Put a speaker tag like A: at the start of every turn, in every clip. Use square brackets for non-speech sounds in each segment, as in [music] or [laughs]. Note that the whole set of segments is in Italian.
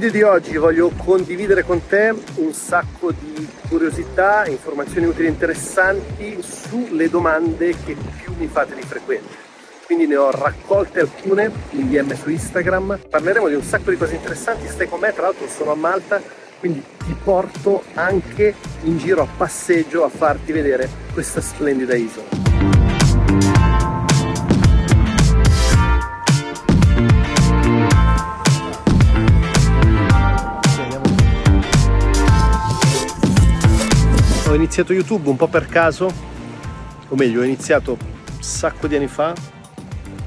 A: video di oggi voglio condividere con te un sacco di curiosità, informazioni utili e interessanti sulle domande che più mi fate di frequente. Quindi ne ho raccolte alcune in DM su Instagram. Parleremo di un sacco di cose interessanti. Stai con me, tra l'altro sono a Malta, quindi ti porto anche in giro a passeggio a farti vedere questa splendida isola. Ho iniziato YouTube un po' per caso, o meglio, ho iniziato un sacco di anni fa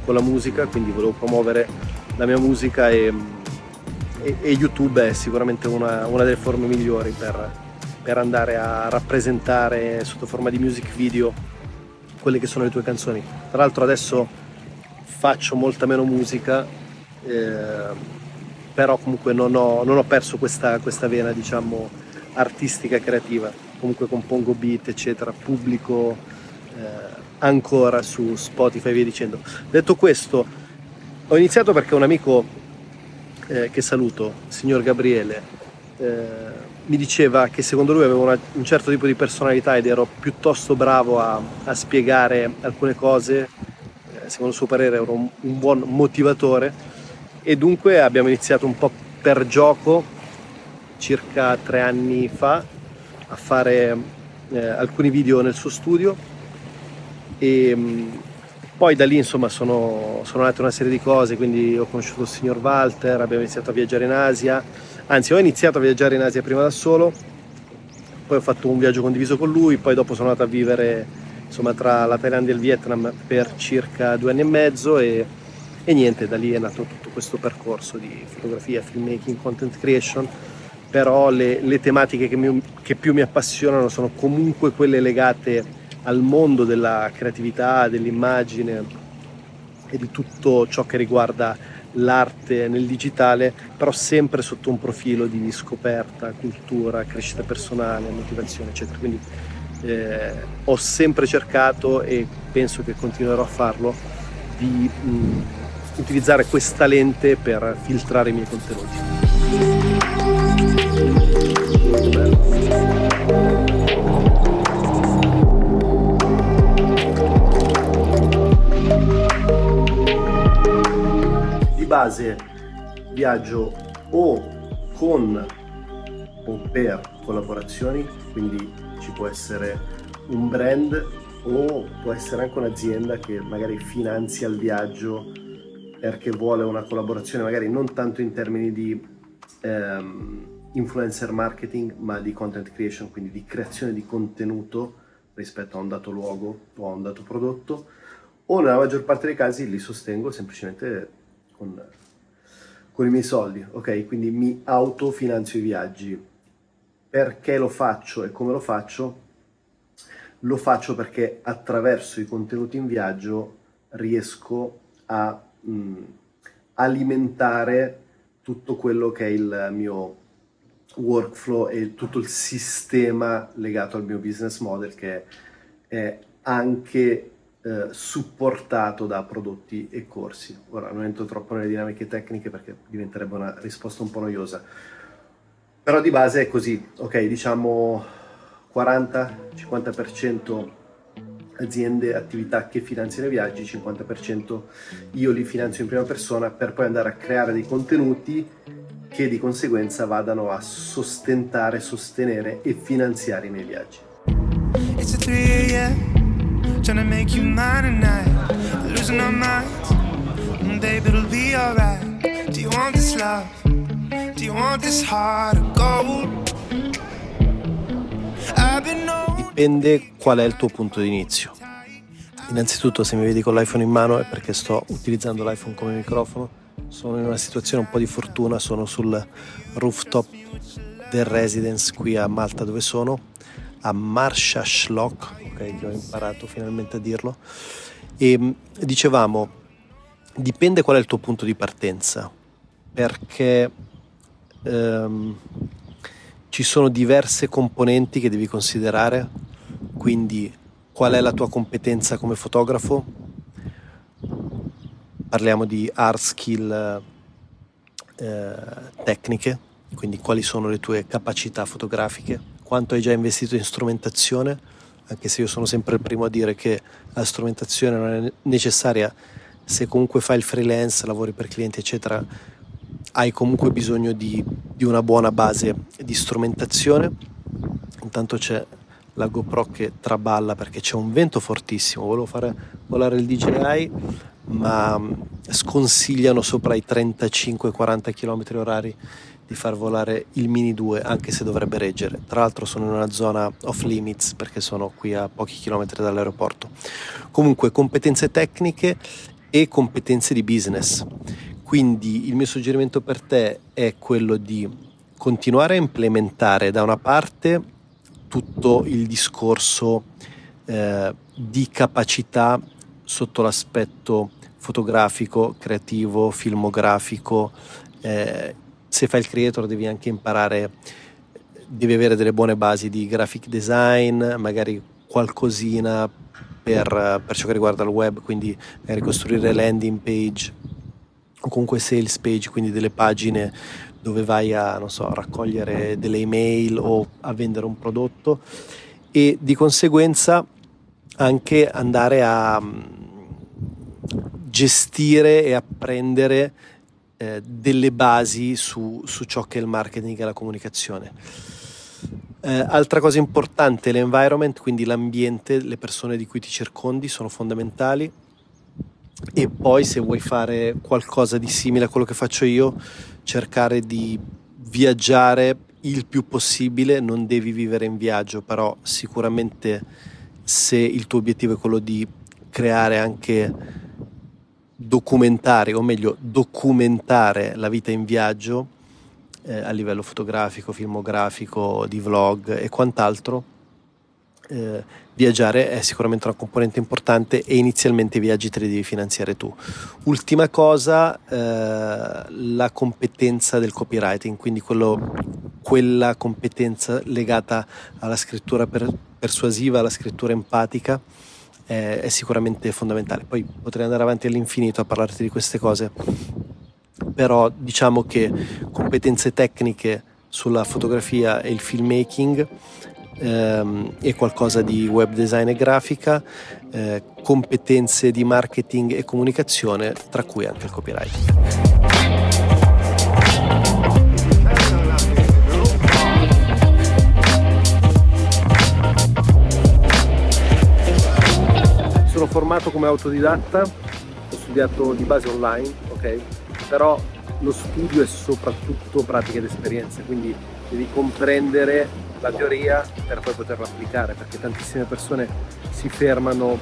A: con la musica, quindi volevo promuovere la mia musica e, e, e YouTube è sicuramente una, una, delle forme migliori per, per andare a rappresentare sotto forma di music video quelle che sono le tue canzoni. Tra l'altro adesso faccio molta meno musica, eh, però comunque non ho, non ho perso questa, questa vena, diciamo, artistica e creativa comunque compongo beat, eccetera, pubblico eh, ancora su Spotify e via dicendo. Detto questo, ho iniziato perché un amico eh, che saluto, signor Gabriele, eh, mi diceva che secondo lui avevo una, un certo tipo di personalità ed ero piuttosto bravo a, a spiegare alcune cose, eh, secondo il suo parere ero un, un buon motivatore e dunque abbiamo iniziato un po' per gioco circa tre anni fa a fare eh, alcuni video nel suo studio. E mm, poi da lì insomma sono, sono nate una serie di cose, quindi ho conosciuto il signor Walter, abbiamo iniziato a viaggiare in Asia, anzi ho iniziato a viaggiare in Asia prima da solo, poi ho fatto un viaggio condiviso con lui, poi dopo sono andato a vivere insomma tra la Thailandia e il Vietnam per circa due anni e mezzo e, e niente, da lì è nato tutto questo percorso di fotografia, filmmaking, content creation però le, le tematiche che, mi, che più mi appassionano sono comunque quelle legate al mondo della creatività, dell'immagine e di tutto ciò che riguarda l'arte nel digitale, però sempre sotto un profilo di scoperta, cultura, crescita personale, motivazione, eccetera. Quindi eh, ho sempre cercato e penso che continuerò a farlo di mh, utilizzare questa lente per filtrare i miei contenuti. Base viaggio o con o per collaborazioni, quindi ci può essere un brand o può essere anche un'azienda che magari finanzia il viaggio perché vuole una collaborazione magari non tanto in termini di ehm, influencer marketing, ma di content creation, quindi di creazione di contenuto rispetto a un dato luogo o a un dato prodotto, o nella maggior parte dei casi li sostengo semplicemente con, con i miei soldi, ok? Quindi mi autofinanzio i viaggi. Perché lo faccio e come lo faccio? Lo faccio perché attraverso i contenuti in viaggio riesco a mh, alimentare tutto quello che è il mio workflow e tutto il sistema legato al mio business model che è anche eh, supportato da prodotti e corsi. Ora non entro troppo nelle dinamiche tecniche perché diventerebbe una risposta un po' noiosa, però di base è così, ok, diciamo 40-50% aziende, attività che finanziano i viaggi, 50% io li finanzio in prima persona per poi andare a creare dei contenuti che di conseguenza vadano a sostentare, sostenere e finanziare i miei viaggi. It's a 3 a.m. Trying to make you mine tonight. Losing our minds. Baby, it'll be alright. Do you want this love? Do you want this heart of gold? Dipende qual è il tuo punto di inizio. Innanzitutto se mi vedi con l'iPhone in mano è perché sto utilizzando l'iPhone come microfono. Sono in una situazione un po' di fortuna, sono sul rooftop del residence qui a Malta dove sono, a Marsha Schlock, ok, ho imparato finalmente a dirlo. E mm, dicevamo, dipende qual è il tuo punto di partenza, perché ehm, ci sono diverse componenti che devi considerare, quindi qual è la tua competenza come fotografo, parliamo di art skill eh, tecniche, quindi quali sono le tue capacità fotografiche, quanto hai già investito in strumentazione, anche se io sono sempre il primo a dire che la strumentazione non è necessaria se comunque fai il freelance, lavori per clienti, eccetera, hai comunque bisogno di, di una buona base di strumentazione. Intanto c'è la GoPro che traballa perché c'è un vento fortissimo. Volevo fare volare il DJI, ma sconsigliano sopra i 35-40 km orari di far volare il Mini 2 anche se dovrebbe reggere. Tra l'altro sono in una zona off limits perché sono qui a pochi chilometri dall'aeroporto. Comunque competenze tecniche e competenze di business. Quindi il mio suggerimento per te è quello di continuare a implementare da una parte tutto il discorso eh, di capacità sotto l'aspetto fotografico, creativo, filmografico. Eh, se fai il creator devi anche imparare, devi avere delle buone basi di graphic design, magari qualcosina per, per ciò che riguarda il web, quindi magari costruire landing page o comunque sales page, quindi delle pagine dove vai a, so, a raccogliere delle email o a vendere un prodotto e di conseguenza anche andare a mm, gestire e apprendere eh, delle basi su, su ciò che è il marketing e la comunicazione. Eh, altra cosa importante, l'environment, quindi l'ambiente, le persone di cui ti circondi sono fondamentali. E poi se vuoi fare qualcosa di simile a quello che faccio io, cercare di viaggiare il più possibile, non devi vivere in viaggio, però sicuramente se il tuo obiettivo è quello di creare anche documentare, o meglio documentare la vita in viaggio, eh, a livello fotografico, filmografico, di vlog e quant'altro, eh, viaggiare è sicuramente una componente importante e inizialmente i viaggi te li devi finanziare tu. Ultima cosa, eh, la competenza del copywriting, quindi quello, quella competenza legata alla scrittura per, persuasiva, alla scrittura empatica è, è sicuramente fondamentale. Poi potrei andare avanti all'infinito a parlarti di queste cose però diciamo che competenze tecniche sulla fotografia e il filmmaking ehm, e qualcosa di web design e grafica, eh, competenze di marketing e comunicazione, tra cui anche il copyright. Sono formato come autodidatta, ho studiato di base online, ok? però lo studio è soprattutto pratica ed esperienze, quindi devi comprendere la teoria per poi poterla applicare, perché tantissime persone si fermano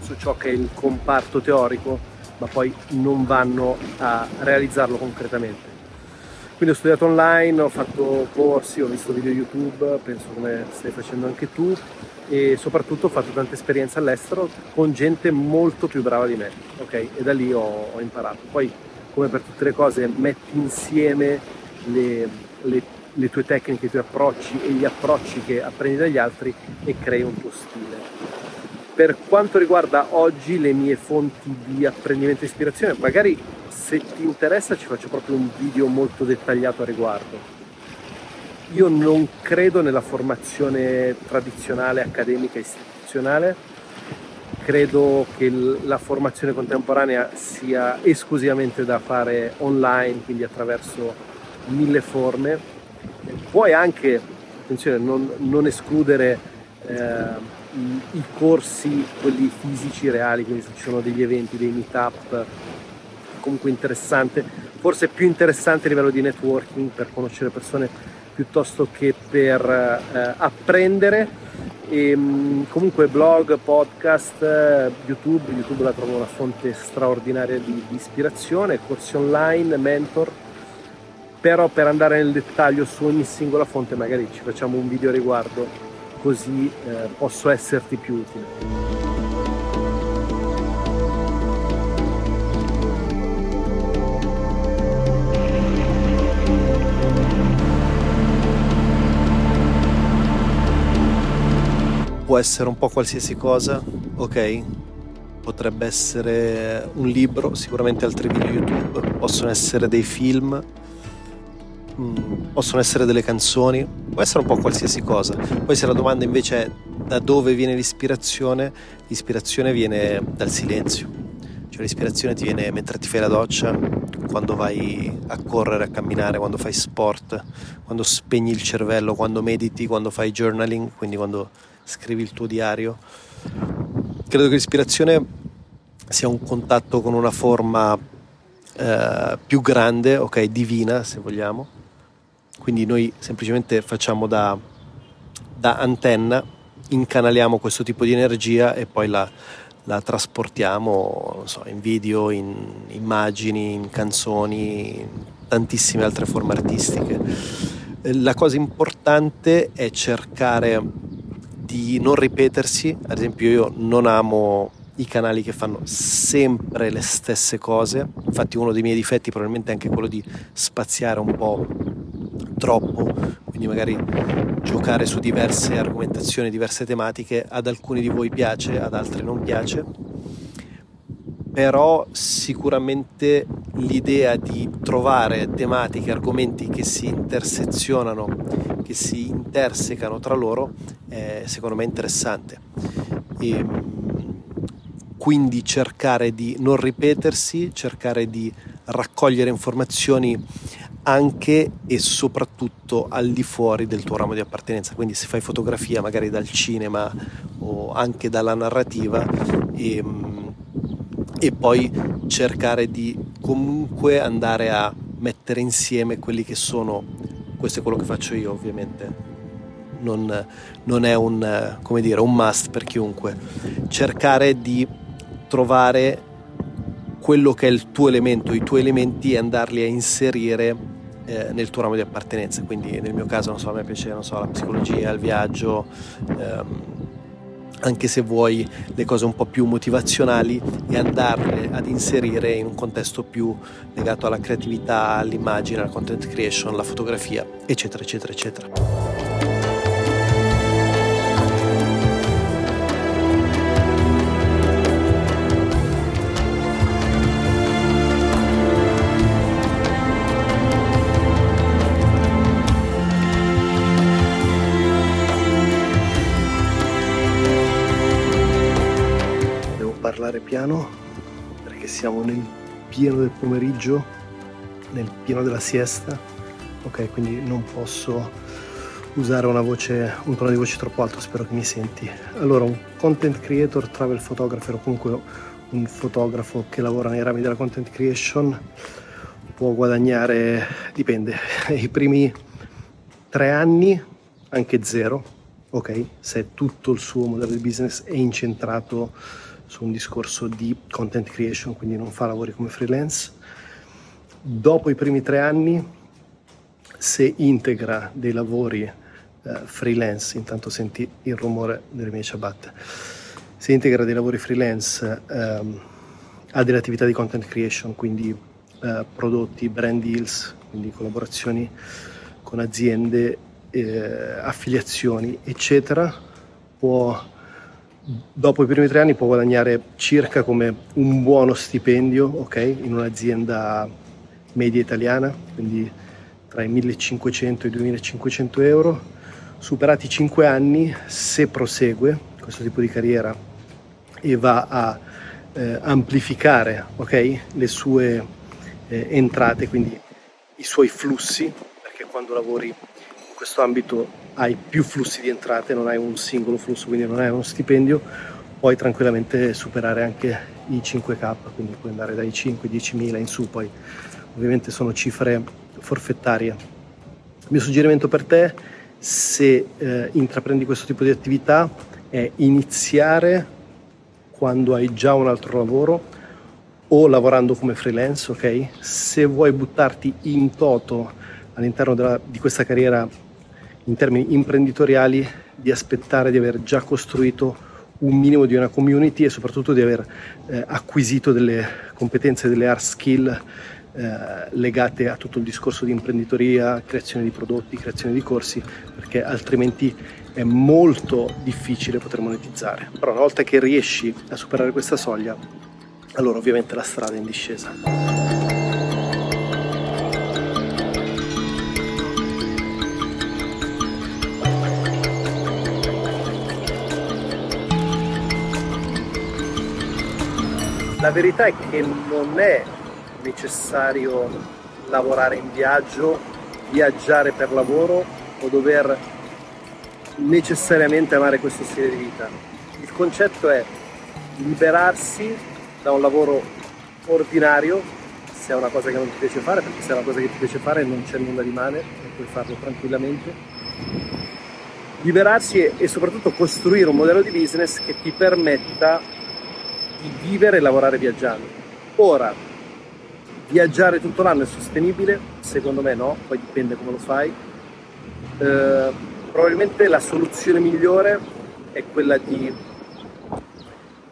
A: su ciò che è il comparto teorico, ma poi non vanno a realizzarlo concretamente. Quindi ho studiato online, ho fatto corsi, ho visto video YouTube, penso come stai facendo anche tu, e soprattutto ho fatto tanta esperienza all'estero con gente molto più brava di me, ok? E da lì ho, ho imparato. Poi come per tutte le cose, metti insieme le, le, le tue tecniche, i tuoi approcci e gli approcci che apprendi dagli altri e crei un tuo stile. Per quanto riguarda oggi le mie fonti di apprendimento e ispirazione, magari se ti interessa ci faccio proprio un video molto dettagliato a riguardo. Io non credo nella formazione tradizionale, accademica istituzionale, credo che la formazione contemporanea sia esclusivamente da fare online, quindi attraverso mille forme. Puoi anche, attenzione, non, non escludere eh, i, i, corsi, quelli fisici reali, quindi se ci sono degli eventi, dei meetup, comunque interessante, forse più interessante a livello di networking per conoscere persone piuttosto che per eh, apprendere e, ehm, comunque blog, podcast, YouTube, YouTube la trovo una fonte straordinaria di, di ispirazione, corsi online, mentor, però per andare nel dettaglio su ogni singola fonte magari ci facciamo un video a riguardo così eh, posso esserti più utile. Può essere un po' qualsiasi cosa, ok? potrebbe essere un libro, sicuramente altri video YouTube, possono essere dei film, mm, possono essere delle canzoni, può essere un po' qualsiasi cosa. Poi se la domanda invece è da dove viene l'ispirazione, l'ispirazione viene dal silenzio. Cioè l'ispirazione ti viene mentre ti fai la doccia, quando vai a correre, a camminare, quando fai sport, quando spegni il cervello, quando mediti, quando fai journaling, quindi quando scrivi il tuo diario. Credo che l'ispirazione sia un contatto con una forma eh, più grande, ok, divina se vogliamo. Quindi noi semplicemente facciamo da, da antenna, incanaliamo questo tipo di energia e poi la, la trasportiamo so, in video, in immagini, in canzoni, in tantissime altre forme artistiche. La cosa importante è cercare di non ripetersi, ad esempio io non amo i canali che fanno sempre le stesse cose, infatti uno dei miei difetti probabilmente è anche quello di spaziare un po' troppo, quindi magari giocare su diverse argomentazioni, diverse tematiche, ad alcuni di voi piace, ad altri non piace, però sicuramente l'idea di trovare tematiche, argomenti che si intersezionano, che si intersecano tra loro è secondo me interessante. E, ehm, quindi cercare di non ripetersi, cercare di raccogliere informazioni anche e soprattutto al di fuori del tuo ramo di appartenenza. Quindi se fai fotografia magari dal cinema o anche dalla narrativa e, ehm, e poi cercare di comunque andare a mettere insieme quelli che sono, questo è quello che faccio io ovviamente, non, non è un, dire, un must per chiunque, cercare di trovare quello che è il tuo elemento, i tuoi elementi e andarli a inserire eh, nel tuo ramo di appartenenza. Quindi nel mio caso, non so, a me piace so, la psicologia, il viaggio, ehm, anche se vuoi le cose un po' più motivazionali e andarle ad inserire in un contesto più legato alla creatività, all'immagine, alla content creation, alla fotografia, eccetera, eccetera, eccetera. Piano perché siamo nel pieno del pomeriggio, nel pieno della siesta, ok? Quindi non posso usare una voce, un tono di voce troppo alto, spero che mi senti. Allora, un content creator, travel photographer o comunque un fotografo che lavora nei rami della content creation può guadagnare, dipende, [laughs] i primi tre anni, anche zero, ok? Se tutto il suo modello di business è incentrato su un discorso di content creation, quindi non fa lavori come freelance. Dopo i primi tre anni, se integra dei lavori eh, freelance, intanto senti il rumore delle mie ciabatte, se integra dei lavori freelance ehm, ha delle attività di content creation, quindi eh, prodotti, brand deals, quindi collaborazioni con aziende, eh, affiliazioni, eccetera, può dopo i primi tre anni può guadagnare circa come un buono stipendio okay, in un'azienda media italiana, quindi tra i 1500 e i 2500 euro. Superati i 5 anni, se prosegue questo tipo di carriera e va a eh, amplificare okay, le sue eh, entrate, quindi i suoi flussi, perché quando lavori in questo ambito hai più flussi di entrate, non hai un singolo flusso, quindi non hai uno stipendio, puoi tranquillamente superare anche i 5k, quindi puoi andare dai 5-10 mila in su, poi ovviamente sono cifre forfettarie. Il mio suggerimento per te, se eh, intraprendi questo tipo di attività, è iniziare quando hai già un altro lavoro o lavorando come freelance, ok? Se vuoi buttarti in toto all'interno della, di questa carriera in termini imprenditoriali di aspettare di aver già costruito un minimo di una community e soprattutto di aver eh, acquisito delle competenze, delle hard skill eh, legate a tutto il discorso di imprenditoria, creazione di prodotti, creazione di corsi, perché altrimenti è molto difficile poter monetizzare. Però una volta che riesci a superare questa soglia, allora ovviamente la strada è in discesa. La verità è che non è necessario lavorare in viaggio, viaggiare per lavoro o dover necessariamente amare questo stile di vita. Il concetto è liberarsi da un lavoro ordinario, se è una cosa che non ti piace fare, perché se è una cosa che ti piace fare non c'è nulla di male e puoi farlo tranquillamente. Liberarsi e, e soprattutto costruire un modello di business che ti permetta di vivere e lavorare viaggiando. Ora, viaggiare tutto l'anno è sostenibile? Secondo me no, poi dipende come lo fai. Eh, probabilmente la soluzione migliore è quella di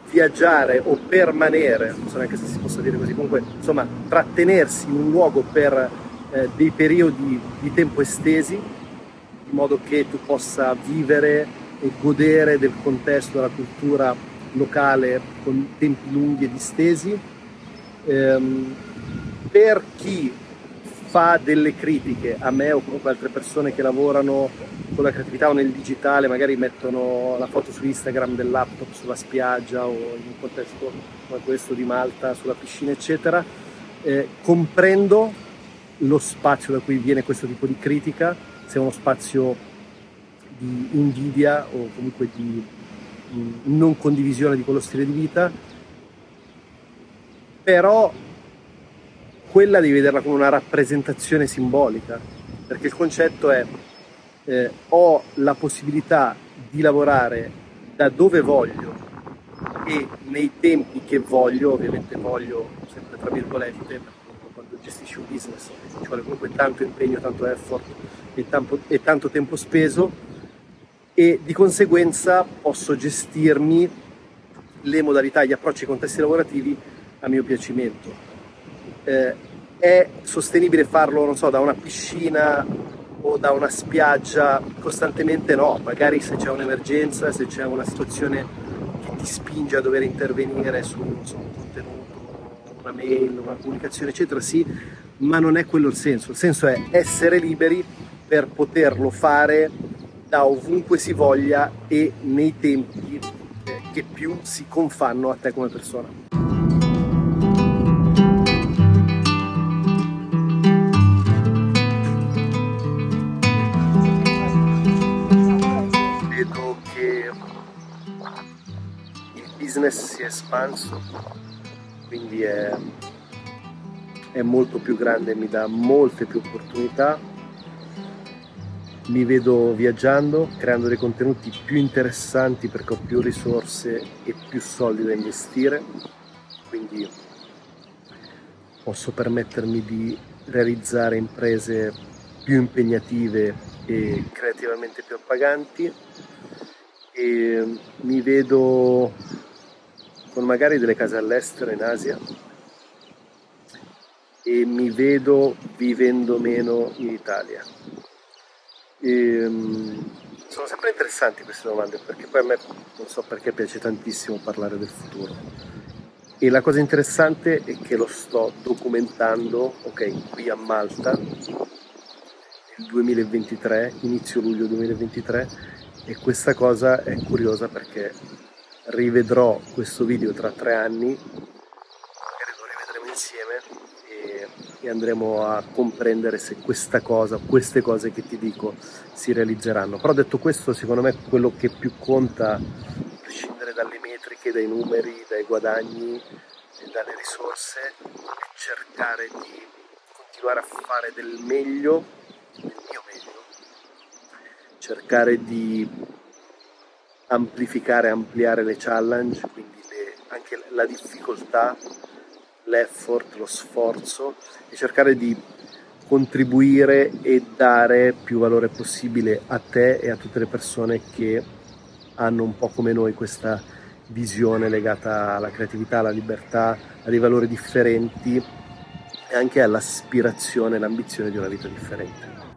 A: viaggiare o permanere, non so neanche se si possa dire così, comunque insomma trattenersi in un luogo per eh, dei periodi di tempo estesi, in modo che tu possa vivere e godere del contesto, della cultura locale con tempi lunghi e distesi. Ehm, per chi fa delle critiche a me o comunque altre persone che lavorano con la creatività o nel digitale, magari mettono la foto su Instagram del laptop sulla spiaggia o in un contesto come questo di Malta, sulla piscina, eccetera, eh, comprendo lo spazio da cui viene questo tipo di critica, se è uno spazio di invidia o comunque di non condivisione di quello stile di vita, però quella devi vederla come una rappresentazione simbolica, perché il concetto è eh, ho la possibilità di lavorare da dove voglio e nei tempi che voglio, ovviamente voglio sempre tra virgolette, quando gestisci un business ci vuole comunque tanto impegno, tanto effort e tanto, e tanto tempo speso e di conseguenza posso gestirmi le modalità, gli approcci ai contesti lavorativi a mio piacimento. Eh, è sostenibile farlo, non so, da una piscina o da una spiaggia costantemente? No, magari se c'è un'emergenza, se c'è una situazione che ti spinge a dover intervenire su so, un contenuto, una mail, una comunicazione, eccetera, sì, ma non è quello il senso. Il senso è essere liberi per poterlo fare da ovunque si voglia e nei tempi che più si confanno a te come persona. Vedo che il business si è espanso, quindi è, è molto più grande, mi dà molte più opportunità mi vedo viaggiando, creando dei contenuti più interessanti perché ho più risorse e più soldi da investire, quindi posso permettermi di realizzare imprese più impegnative e creativamente più appaganti. E mi vedo con magari delle case all'estero in Asia. E mi vedo vivendo meno in Italia e, um, sono sempre interessanti queste domande perché poi a me non so perché piace tantissimo parlare del futuro. E la cosa interessante è che lo sto documentando, ok, qui a Malta nel 2023, inizio luglio 2023 e questa cosa è curiosa perché rivedrò questo video tra tre anni e andremo a comprendere se questa cosa, queste cose che ti dico si realizzeranno. Però detto questo, secondo me quello che più conta, a prescindere dalle metriche, dai numeri, dai guadagni e dalle risorse, è cercare di continuare a fare del meglio, del mio meglio, cercare di amplificare, ampliare le challenge, quindi le, anche la difficoltà l'effort, lo sforzo e cercare di contribuire e dare più valore possibile a te e a tutte le persone che hanno un po' come noi questa visione legata alla creatività, alla libertà, a dei valori differenti e anche all'aspirazione, l'ambizione di una vita differente.